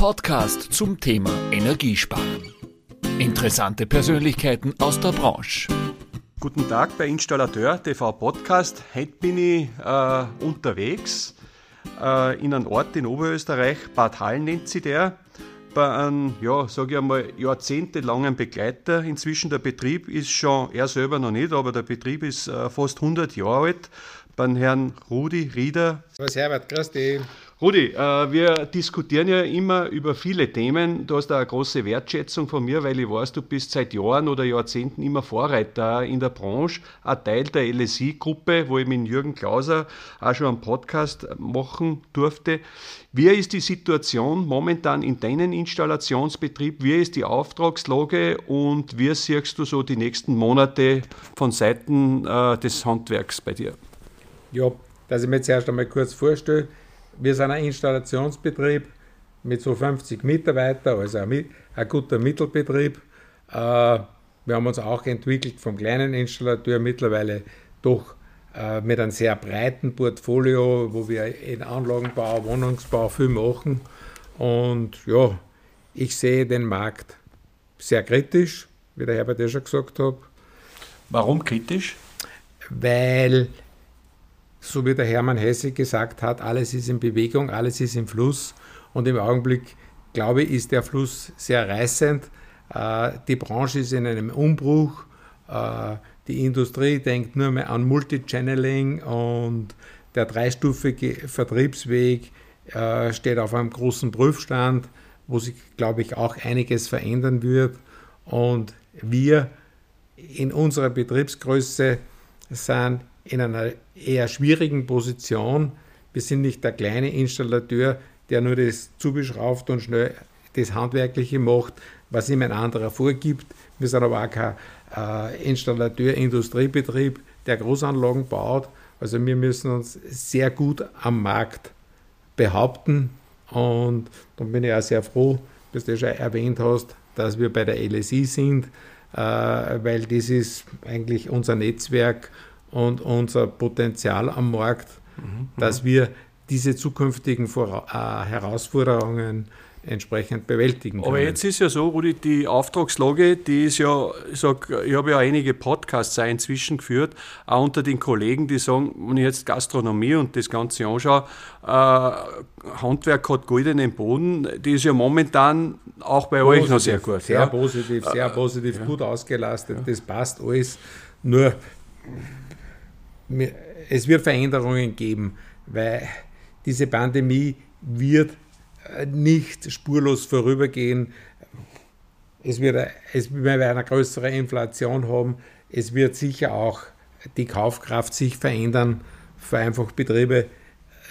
Podcast zum Thema Energiesparen. Interessante Persönlichkeiten aus der Branche. Guten Tag bei Installateur TV Podcast. Heute bin ich äh, unterwegs äh, in einem Ort in Oberösterreich, Bad Hall nennt sie der, bei einem, ja, sage ich einmal, jahrzehntelangen Begleiter. Inzwischen der Betrieb ist schon, er selber noch nicht, aber der Betrieb ist äh, fast 100 Jahre alt. Beim Herrn Rudi Rieder. Servus Herbert, grüß dich. Rudi, äh, wir diskutieren ja immer über viele Themen. Du hast da eine große Wertschätzung von mir, weil ich weiß, du bist seit Jahren oder Jahrzehnten immer Vorreiter in der Branche, ein Teil der LSI-Gruppe, wo ich mit Jürgen Klauser auch schon einen Podcast machen durfte. Wie ist die Situation momentan in deinem Installationsbetrieb? Wie ist die Auftragslage und wie siehst du so die nächsten Monate von Seiten äh, des Handwerks bei dir? Ja, dass ich mir zuerst einmal kurz vorstelle wir sind ein Installationsbetrieb mit so 50 Mitarbeitern, also ein, ein guter Mittelbetrieb. Äh, wir haben uns auch entwickelt vom kleinen Installateur mittlerweile doch äh, mit einem sehr breiten Portfolio, wo wir in Anlagenbau, Wohnungsbau viel machen. Und ja, ich sehe den Markt sehr kritisch, wie der Herbert ja schon gesagt hat. Warum kritisch? Weil so wie der Hermann Hesse gesagt hat, alles ist in Bewegung, alles ist im Fluss und im Augenblick, glaube ich, ist der Fluss sehr reißend. Äh, die Branche ist in einem Umbruch. Äh, die Industrie denkt nur mehr an Multichanneling und der dreistufige Vertriebsweg äh, steht auf einem großen Prüfstand, wo sich, glaube ich, auch einiges verändern wird. Und wir in unserer Betriebsgröße sind in einer eher schwierigen Position. Wir sind nicht der kleine Installateur, der nur das zubeschraubt und schnell das Handwerkliche macht, was ihm ein anderer vorgibt. Wir sind aber auch kein äh, Installateur, Industriebetrieb, der Großanlagen baut. Also wir müssen uns sehr gut am Markt behaupten und dann bin ich auch sehr froh, dass du schon erwähnt hast, dass wir bei der LSI sind, äh, weil das ist eigentlich unser Netzwerk und unser Potenzial am Markt, mhm. dass wir diese zukünftigen Vor äh, Herausforderungen entsprechend bewältigen können. Aber jetzt ist ja so, Rudi, die Auftragslage, die ist ja, ich, sag, ich habe ja einige Podcasts auch inzwischen geführt, auch unter den Kollegen, die sagen, wenn ich jetzt Gastronomie und das Ganze anschaue, äh, Handwerk hat goldenen Boden, die ist ja momentan auch bei positiv, euch noch sehr gut. Sehr ja. positiv, sehr äh, positiv, ja. gut ausgelastet, ja. das passt alles. Nur es wird Veränderungen geben, weil diese Pandemie wird äh, nicht spurlos vorübergehen. Es wird, es wird eine größere Inflation haben. Es wird sicher auch die Kaufkraft sich verändern für einfach Betriebe,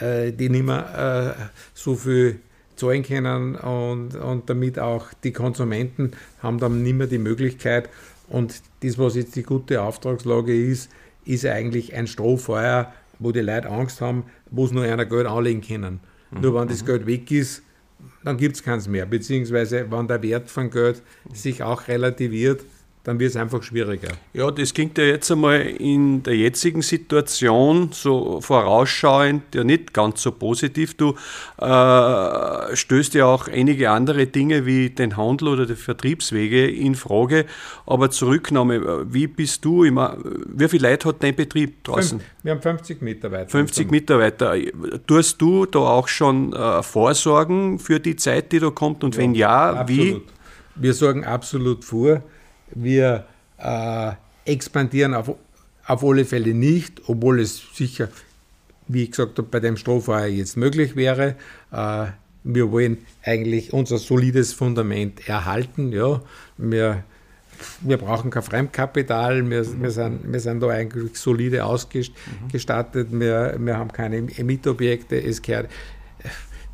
äh, die nicht mehr äh, so viel zahlen können und, und damit auch die Konsumenten haben dann nicht mehr die Möglichkeit. Und das, was jetzt die gute Auftragslage ist, ist eigentlich ein Strohfeuer, wo die Leute Angst haben, wo es nur einer Geld anlegen können. Mhm. Nur wenn das mhm. Geld weg ist, dann gibt es keins mehr. Beziehungsweise, wenn der Wert von Geld sich auch relativiert, dann wird es einfach schwieriger. Ja, das klingt ja jetzt einmal in der jetzigen Situation so vorausschauend ja nicht ganz so positiv. Du äh, stößt ja auch einige andere Dinge wie den Handel oder die Vertriebswege in Frage. Aber Zurücknahme, wie bist du immer, wie viele Leute hat dein Betrieb draußen? Wir haben 50 Mitarbeiter. 50 Mitarbeiter. Tust du da auch schon äh, Vorsorgen für die Zeit, die da kommt? Und ja, wenn ja, absolut. wie? Wir sorgen absolut vor. Wir äh, expandieren auf, auf alle Fälle nicht, obwohl es sicher, wie ich gesagt habe, bei dem Strohfeuer jetzt möglich wäre. Äh, wir wollen eigentlich unser solides Fundament erhalten. Ja. Wir, wir brauchen kein Fremdkapital, wir, wir, sind, wir sind da eigentlich solide ausgestattet, wir, wir haben keine Mietobjekte, es kehrt,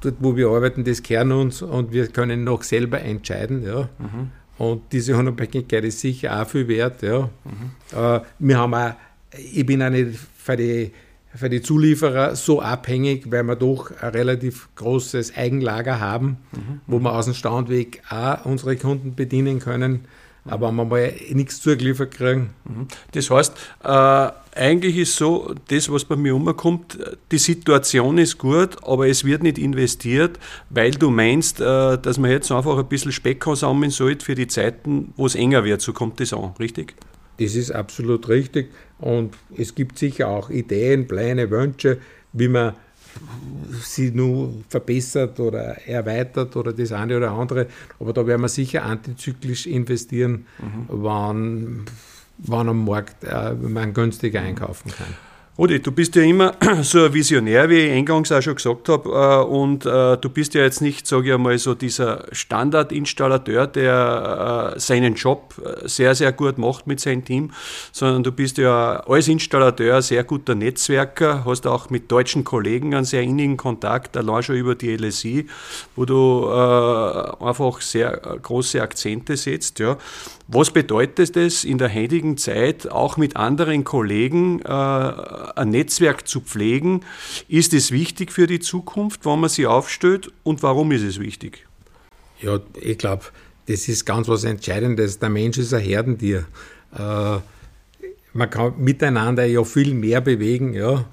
dort wo wir arbeiten, das kehren uns und wir können noch selber entscheiden. Ja. Mhm. Und diese Unabhängigkeit ist sicher auch viel wert. Ja. Mhm. Wir haben auch, ich bin auch nicht für die, für die Zulieferer so abhängig, weil wir doch ein relativ großes Eigenlager haben, mhm. wo wir aus dem Standweg auch unsere Kunden bedienen können. Aber wenn wir mal nichts zugeliefert kriegen. Mhm. Das heißt, äh, eigentlich ist so, das, was bei mir umkommt, die Situation ist gut, aber es wird nicht investiert, weil du meinst, äh, dass man jetzt einfach ein bisschen Speck sammeln sollte für die Zeiten, wo es enger wird. So kommt das an, richtig? Das ist absolut richtig. Und es gibt sicher auch Ideen, Pläne, Wünsche, wie man sie nur verbessert oder erweitert oder das eine oder andere. Aber da werden wir sicher antizyklisch investieren, mhm. wann, wann am Markt äh, man günstiger einkaufen kann. Rudi, du bist ja immer so ein Visionär, wie ich eingangs auch schon gesagt habe. Äh, und äh, du bist ja jetzt nicht, sage ich einmal, so dieser Standardinstallateur, der äh, seinen Job sehr, sehr gut macht mit seinem Team, sondern du bist ja als Installateur ein sehr guter Netzwerker, hast auch mit deutschen Kollegen einen sehr innigen Kontakt, allein schon über die LSI, wo du einfach sehr große Akzente setzt. Ja. Was bedeutet es in der heutigen Zeit, auch mit anderen Kollegen ein Netzwerk zu pflegen? Ist es wichtig für die Zukunft, wann man sie aufstellt und warum ist es wichtig? Ja, ich glaube, das ist ganz was Entscheidendes. Der Mensch ist ein Herdentier. Äh, man kann miteinander ja viel mehr bewegen. Ja.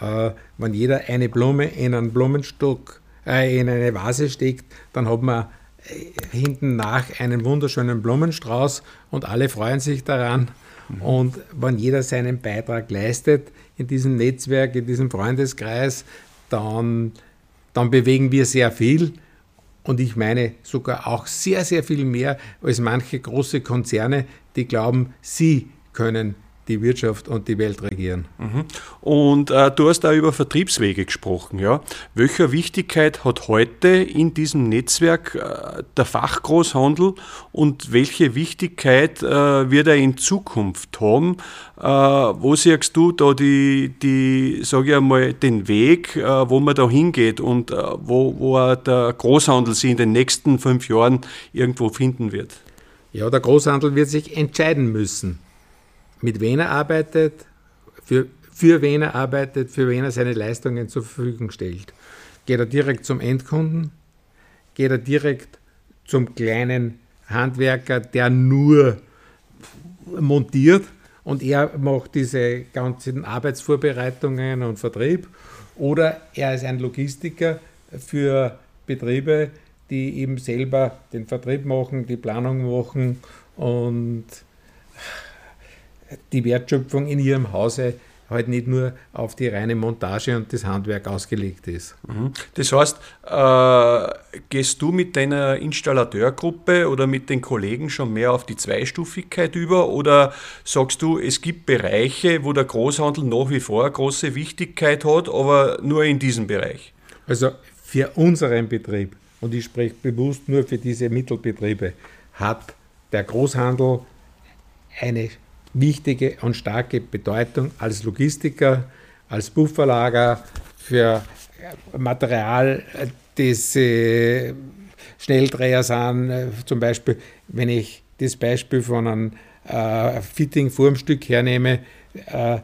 Äh, wenn jeder eine Blume in einen Blumenstock, äh, in eine Vase steckt, dann hat man hinten nach einen wunderschönen Blumenstrauß und alle freuen sich daran. Mhm. Und wenn jeder seinen Beitrag leistet in diesem Netzwerk, in diesem Freundeskreis, dann, dann bewegen wir sehr viel. Und ich meine sogar auch sehr, sehr viel mehr als manche große Konzerne, die glauben, sie können die Wirtschaft und die Welt regieren. Mhm. Und äh, du hast da über Vertriebswege gesprochen. Ja? Welche Wichtigkeit hat heute in diesem Netzwerk äh, der Fachgroßhandel und welche Wichtigkeit äh, wird er in Zukunft haben? Äh, wo siehst du da die, die sage ich einmal, den Weg, äh, wo man da hingeht und äh, wo, wo der Großhandel sich in den nächsten fünf Jahren irgendwo finden wird? Ja, der Großhandel wird sich entscheiden müssen mit wem er arbeitet, für, für wen er arbeitet, für wen er seine Leistungen zur Verfügung stellt. Geht er direkt zum Endkunden? Geht er direkt zum kleinen Handwerker, der nur montiert und er macht diese ganzen Arbeitsvorbereitungen und Vertrieb? Oder er ist ein Logistiker für Betriebe, die eben selber den Vertrieb machen, die Planung machen und die Wertschöpfung in ihrem Hause halt nicht nur auf die reine Montage und das Handwerk ausgelegt ist. Mhm. Das heißt, äh, gehst du mit deiner Installateurgruppe oder mit den Kollegen schon mehr auf die Zweistufigkeit über oder sagst du, es gibt Bereiche, wo der Großhandel nach wie vor eine große Wichtigkeit hat, aber nur in diesem Bereich? Also für unseren Betrieb, und ich spreche bewusst nur für diese Mittelbetriebe, hat der Großhandel eine wichtige und starke Bedeutung als Logistiker, als Bufferlager für Material, das äh, Schnelldreher sind. Äh, zum Beispiel, wenn ich das Beispiel von einem äh, Fitting-Formstück hernehme, äh,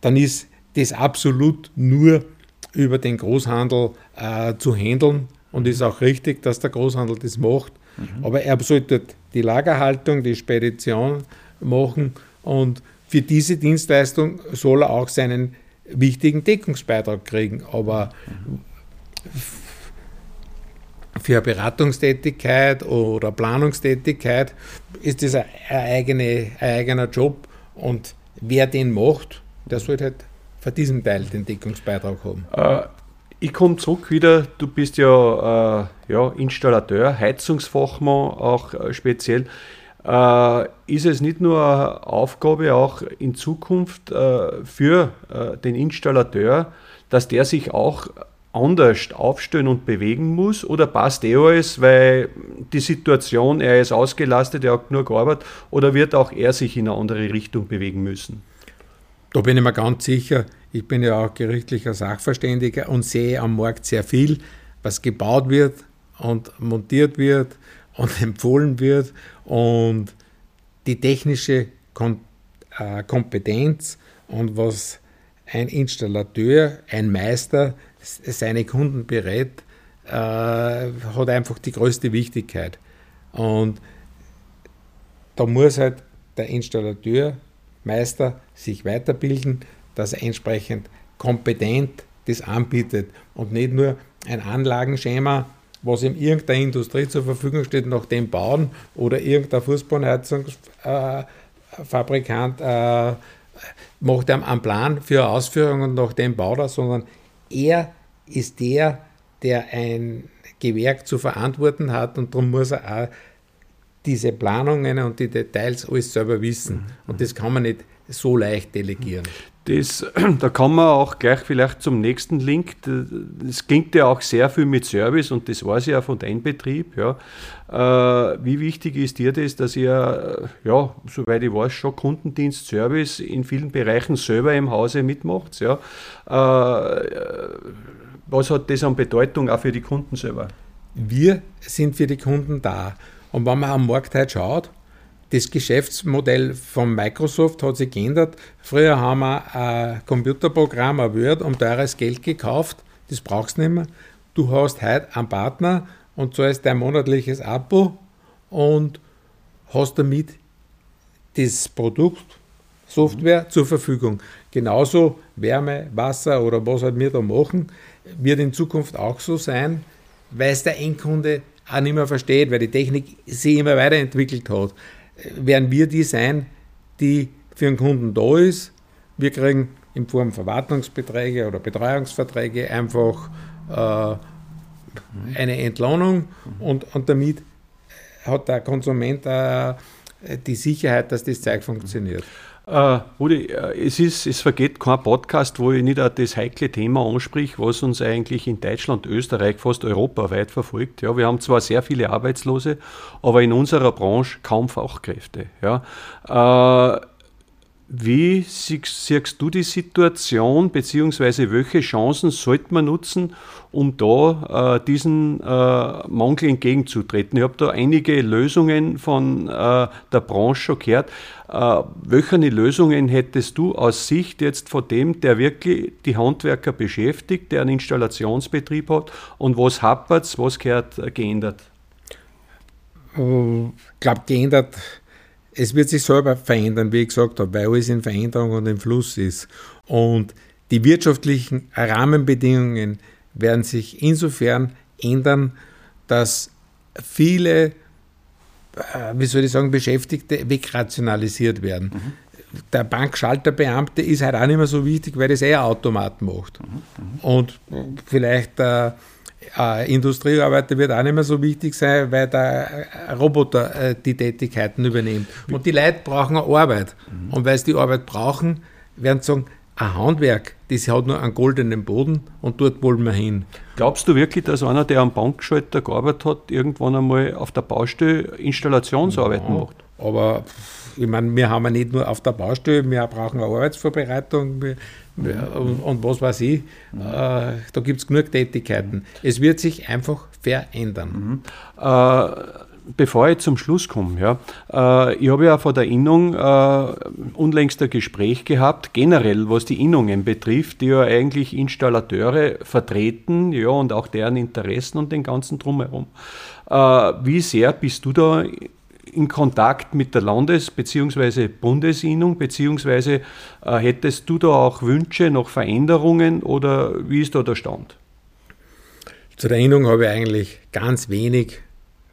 dann ist das absolut nur über den Großhandel äh, zu handeln und ist auch richtig, dass der Großhandel das macht. Mhm. Aber er sollte die Lagerhaltung, die Spedition machen und für diese Dienstleistung soll er auch seinen wichtigen Deckungsbeitrag kriegen. Aber für Beratungstätigkeit oder Planungstätigkeit ist das ein, eigene, ein eigener Job. Und wer den macht, der sollte halt für diesen Teil den Deckungsbeitrag haben. Äh, ich komme zurück wieder, du bist ja, äh, ja Installateur, Heizungsfachmann auch äh, speziell ist es nicht nur Aufgabe auch in Zukunft äh, für äh, den Installateur, dass der sich auch anders aufstellen und bewegen muss oder passt eh alles, weil die Situation, er ist ausgelastet, er hat nur gearbeitet oder wird auch er sich in eine andere Richtung bewegen müssen? Da bin ich mir ganz sicher, ich bin ja auch gerichtlicher Sachverständiger und sehe am Markt sehr viel, was gebaut wird und montiert wird und empfohlen wird und die technische Kom äh, Kompetenz und was ein Installateur, ein Meister seine Kunden berät, äh, hat einfach die größte Wichtigkeit. Und da muss halt der Installateur, Meister sich weiterbilden, dass er entsprechend kompetent das anbietet und nicht nur ein Anlagenschema, was ihm irgendeine Industrie zur Verfügung steht, nach dem bauen oder irgendein Fußbodenheizungsfabrikant äh, äh, macht ihm einen Plan für eine Ausführung und nach dem baut er, sondern er ist der, der ein Gewerk zu verantworten hat und darum muss er auch diese Planungen und die Details alles selber wissen. Und das kann man nicht so leicht delegieren. Das, da kann man auch gleich vielleicht zum nächsten Link. Das klingt ja auch sehr viel mit Service und das weiß ich ja von deinem Betrieb. Ja. Äh, wie wichtig ist dir das, dass ihr, ja, soweit ich weiß, schon Kundendienst, Service in vielen Bereichen selber im Hause mitmacht? Ja. Äh, was hat das an Bedeutung auch für die Kunden selber? Wir sind für die Kunden da. Und wenn man am Markt heute schaut, das Geschäftsmodell von Microsoft hat sich geändert. Früher haben wir ein Computerprogramm, ein Word, um teures Geld gekauft. Das brauchst du nicht mehr. Du hast heute einen Partner und zahlst dein monatliches Abo und hast damit das Produkt, Software zur Verfügung. Genauso Wärme, Wasser oder was halt wir da machen, wird in Zukunft auch so sein, weil es der Endkunde auch nicht mehr versteht, weil die Technik sich immer weiterentwickelt hat werden wir die sein, die für den Kunden da ist. Wir kriegen in Form von Wartungsbeträge oder Betreuungsverträge einfach äh, eine Entlohnung und, und damit hat der Konsument äh, die Sicherheit, dass das Zeug funktioniert. Äh, Rudi, äh, es, ist, es vergeht kein Podcast, wo ich nicht auch das heikle Thema ansprich, was uns eigentlich in Deutschland, Österreich, fast europaweit verfolgt. Ja, wir haben zwar sehr viele Arbeitslose, aber in unserer Branche kaum Fachkräfte. Ja. Äh, wie siehst du die Situation, beziehungsweise welche Chancen sollte man nutzen, um da äh, diesen äh, Mangel entgegenzutreten? Ich habe da einige Lösungen von äh, der Branche schon gehört. Äh, welche Lösungen hättest du aus Sicht jetzt von dem, der wirklich die Handwerker beschäftigt, der einen Installationsbetrieb hat und was hapert was gehört äh, geändert? Ich glaube, geändert es wird sich selber verändern, wie ich gesagt habe, weil alles in Veränderung und im Fluss ist. Und die wirtschaftlichen Rahmenbedingungen werden sich insofern ändern, dass viele, äh, wie soll ich sagen, Beschäftigte wegrationalisiert werden. Mhm. Der Bankschalterbeamte ist halt auch nicht mehr so wichtig, weil das eh ein Automat macht. Mhm. Mhm. Und vielleicht äh, äh, Industriearbeiter wird auch nicht mehr so wichtig sein, weil der Roboter äh, die Tätigkeiten übernimmt. Und die Leute brauchen eine Arbeit. Mhm. Und weil sie die Arbeit brauchen, werden sie sagen, ein Handwerk, das hat nur einen goldenen Boden und dort wollen wir hin. Glaubst du wirklich, dass einer, der am Bankschalter gearbeitet hat, irgendwann einmal auf der Baustelle Installationsarbeiten ja, macht? Aber ich meine, wir haben ja nicht nur auf der Baustelle, wir brauchen eine Arbeitsvorbereitung, wir, und, und, was weiß ich, mhm. äh, da gibt es genug Tätigkeiten. Es wird sich einfach verändern. Mhm. Äh, bevor ich zum Schluss komme, ja, äh, ich habe ja vor der Innung äh, unlängst ein Gespräch gehabt, generell was die Innungen betrifft, die ja eigentlich Installateure vertreten, ja, und auch deren Interessen und den ganzen Drumherum. Äh, wie sehr bist du da in Kontakt mit der Landes- bzw. Bundesinnung, beziehungsweise äh, hättest du da auch Wünsche nach Veränderungen oder wie ist da der Stand? Zu der Innung habe ich eigentlich ganz wenig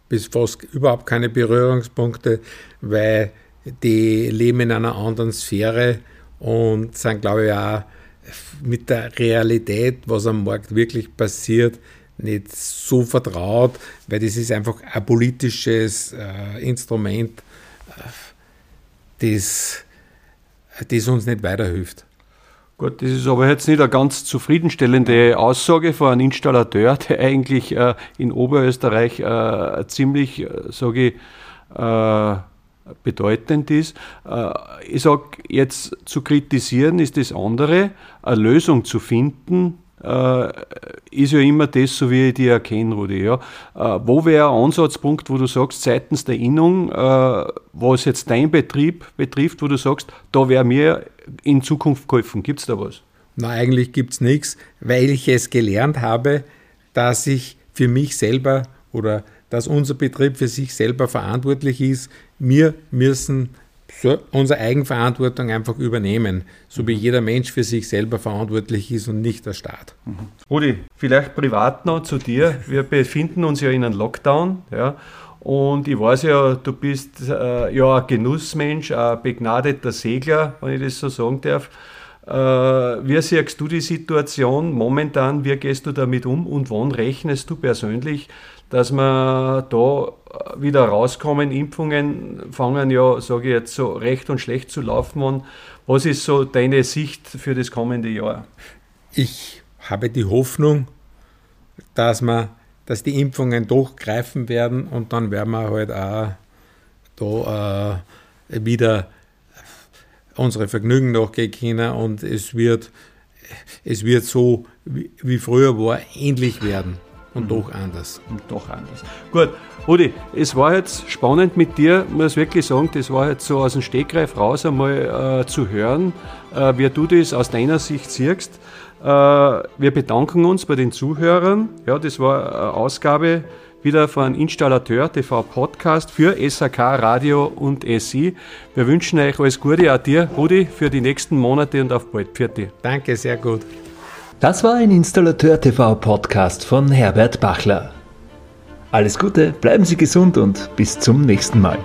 bis fast überhaupt keine Berührungspunkte, weil die leben in einer anderen Sphäre und sind, glaube ich, auch mit der Realität, was am Markt wirklich passiert, nicht so vertraut, weil das ist einfach ein politisches äh, Instrument, äh, das, das uns nicht weiterhilft. Gut, das ist aber jetzt nicht eine ganz zufriedenstellende Aussage von einem Installateur, der eigentlich äh, in Oberösterreich äh, ziemlich, äh, sage ich, äh, bedeutend ist. Ich sage, jetzt zu kritisieren ist das andere, eine Lösung zu finden, ist ja immer das, so wie ich die erkenne, Rudi. Ja. Äh, wo wäre ein Ansatzpunkt, wo du sagst, seitens der Innung, äh, was jetzt dein Betrieb betrifft, wo du sagst, da wäre mir in Zukunft geholfen? Gibt es da was? Na, eigentlich gibt es nichts, weil ich es gelernt habe, dass ich für mich selber oder dass unser Betrieb für sich selber verantwortlich ist, wir müssen so unsere Eigenverantwortung einfach übernehmen, so wie jeder Mensch für sich selber verantwortlich ist und nicht der Staat. Mhm. Rudi, vielleicht privat noch zu dir. Wir befinden uns ja in einem Lockdown, ja, und ich weiß ja, du bist äh, ja ein Genussmensch, ein begnadeter Segler, wenn ich das so sagen darf. Äh, wie siehst du die Situation momentan? Wie gehst du damit um und wann rechnest du persönlich, dass wir da wieder rauskommen? Impfungen fangen ja, sage ich jetzt, so recht und schlecht zu laufen Was ist so deine Sicht für das kommende Jahr? Ich habe die Hoffnung, dass man dass die Impfungen doch greifen werden und dann werden wir halt auch da äh, wieder unsere Vergnügen nachgehen können und es wird, es wird so, wie früher war, ähnlich werden und mhm. doch anders. Und doch anders. Gut, Rudi, es war jetzt spannend mit dir, muss wirklich sagen, das war jetzt so aus dem Stegreif raus einmal äh, zu hören, äh, wie du das aus deiner Sicht siehst. Äh, wir bedanken uns bei den Zuhörern. Ja, das war eine Ausgabe wieder von Installateur TV Podcast für SAK Radio und SI. Wir wünschen euch alles Gute, auch dir, Rudi, für die nächsten Monate und auf bald. Pfiat Danke, sehr gut. Das war ein Installateur TV Podcast von Herbert Bachler. Alles Gute, bleiben Sie gesund und bis zum nächsten Mal.